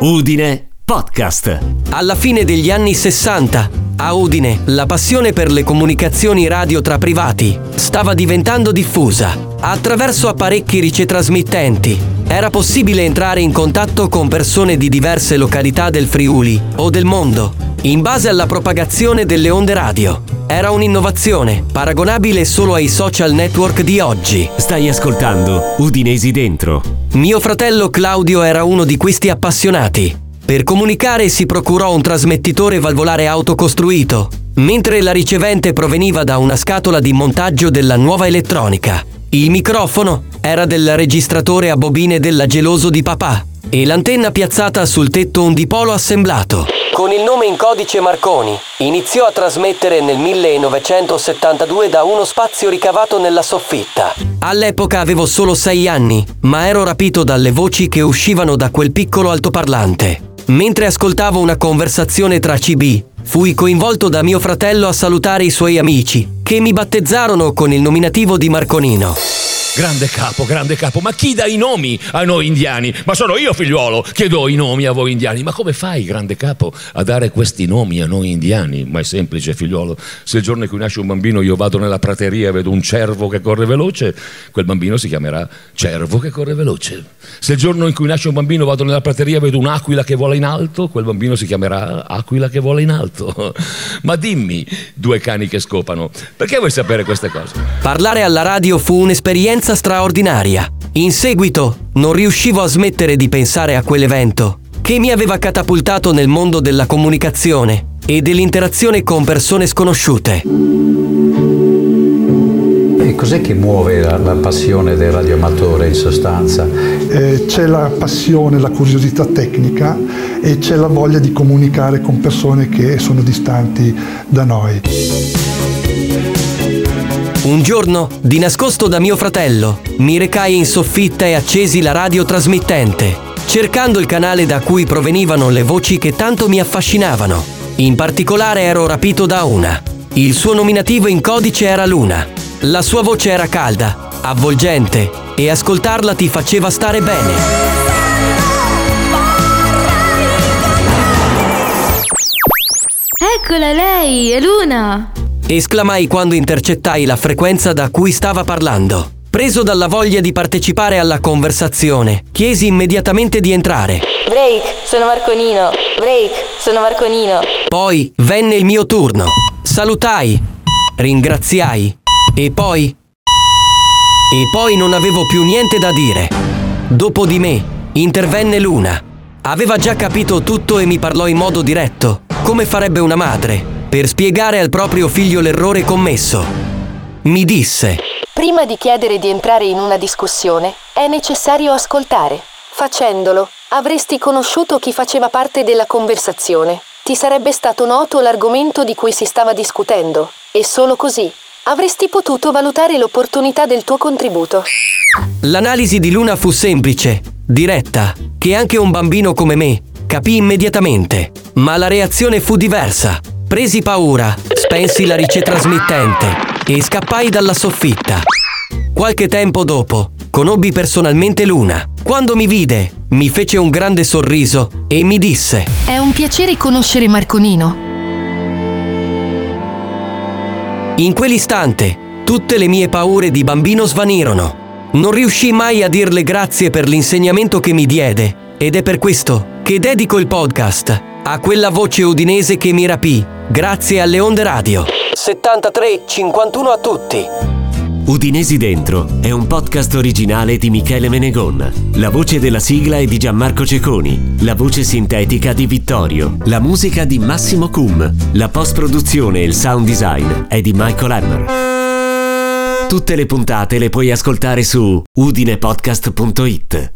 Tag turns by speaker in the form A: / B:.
A: Udine Podcast.
B: Alla fine degli anni 60, a Udine, la passione per le comunicazioni radio tra privati stava diventando diffusa. Attraverso apparecchi ricetrasmittenti era possibile entrare in contatto con persone di diverse località del Friuli o del mondo, in base alla propagazione delle onde radio. Era un'innovazione, paragonabile solo ai social network di oggi.
A: Stai ascoltando Udinesi Dentro.
B: Mio fratello Claudio era uno di questi appassionati. Per comunicare si procurò un trasmettitore valvolare autocostruito, mentre la ricevente proveniva da una scatola di montaggio della nuova elettronica. Il microfono era del registratore a bobine della Geloso di papà e l'antenna piazzata sul tetto un dipolo assemblato. Con il nome in codice Marconi, iniziò a trasmettere nel 1972 da uno spazio ricavato nella soffitta. All'epoca avevo solo sei anni, ma ero rapito dalle voci che uscivano da quel piccolo altoparlante. Mentre ascoltavo una conversazione tra CB, fui coinvolto da mio fratello a salutare i suoi amici, che mi battezzarono con il nominativo di Marconino.
C: Grande capo, grande capo, ma chi dà i nomi a noi indiani? Ma sono io figliuolo che do i nomi a voi indiani. Ma come fai, grande capo, a dare questi nomi a noi indiani? Ma è semplice, figliuolo. Se il giorno in cui nasce un bambino io vado nella prateria e vedo un cervo che corre veloce, quel bambino si chiamerà cervo che corre veloce. Se il giorno in cui nasce un bambino vado nella prateria e vedo un'aquila che vola in alto, quel bambino si chiamerà aquila che vola in alto. Ma dimmi, due cani che scopano, perché vuoi sapere queste cose?
B: Parlare alla radio fu un'esperienza straordinaria. In seguito non riuscivo a smettere di pensare a quell'evento, che mi aveva catapultato nel mondo della comunicazione e dell'interazione con persone sconosciute.
D: E cos'è che muove la, la passione del radioamatore in sostanza?
E: Eh, c'è la passione, la curiosità tecnica e c'è la voglia di comunicare con persone che sono distanti da noi.
B: Un giorno, di nascosto da mio fratello, mi recai in soffitta e accesi la radiotrasmittente, cercando il canale da cui provenivano le voci che tanto mi affascinavano. In particolare ero rapito da una. Il suo nominativo in codice era Luna. La sua voce era calda, avvolgente e ascoltarla ti faceva stare bene.
F: Eccola lei, è Luna!
B: Esclamai quando intercettai la frequenza da cui stava parlando. Preso dalla voglia di partecipare alla conversazione, chiesi immediatamente di entrare.
G: Break, sono Marconino. Break, sono Marconino.
B: Poi venne il mio turno. Salutai, ringraziai e poi... E poi non avevo più niente da dire. Dopo di me intervenne Luna. Aveva già capito tutto e mi parlò in modo diretto, come farebbe una madre, per spiegare al proprio figlio l'errore commesso. Mi disse,
G: Prima di chiedere di entrare in una discussione, è necessario ascoltare. Facendolo, avresti conosciuto chi faceva parte della conversazione. Ti sarebbe stato noto l'argomento di cui si stava discutendo e solo così avresti potuto valutare l'opportunità del tuo contributo.
B: L'analisi di Luna fu semplice, diretta, che anche un bambino come me capì immediatamente. Ma la reazione fu diversa. Presi paura, spensi la ricetrasmittente e scappai dalla soffitta. Qualche tempo dopo, conobbi personalmente Luna. Quando mi vide, mi fece un grande sorriso e mi disse:
F: È un piacere conoscere Marconino.
B: In quell'istante, tutte le mie paure di bambino svanirono. Non riuscii mai a dirle grazie per l'insegnamento che mi diede ed è per questo che dedico il podcast a quella voce udinese che mi rapì, grazie alle onde radio. 73 51 a tutti.
A: Udinesi Dentro è un podcast originale di Michele Menegon. La voce della sigla è di Gianmarco Ceconi, la voce sintetica di Vittorio, la musica di Massimo Cum, la post-produzione e il sound design è di Michael Hammer. Tutte le puntate le puoi ascoltare su udinepodcast.it.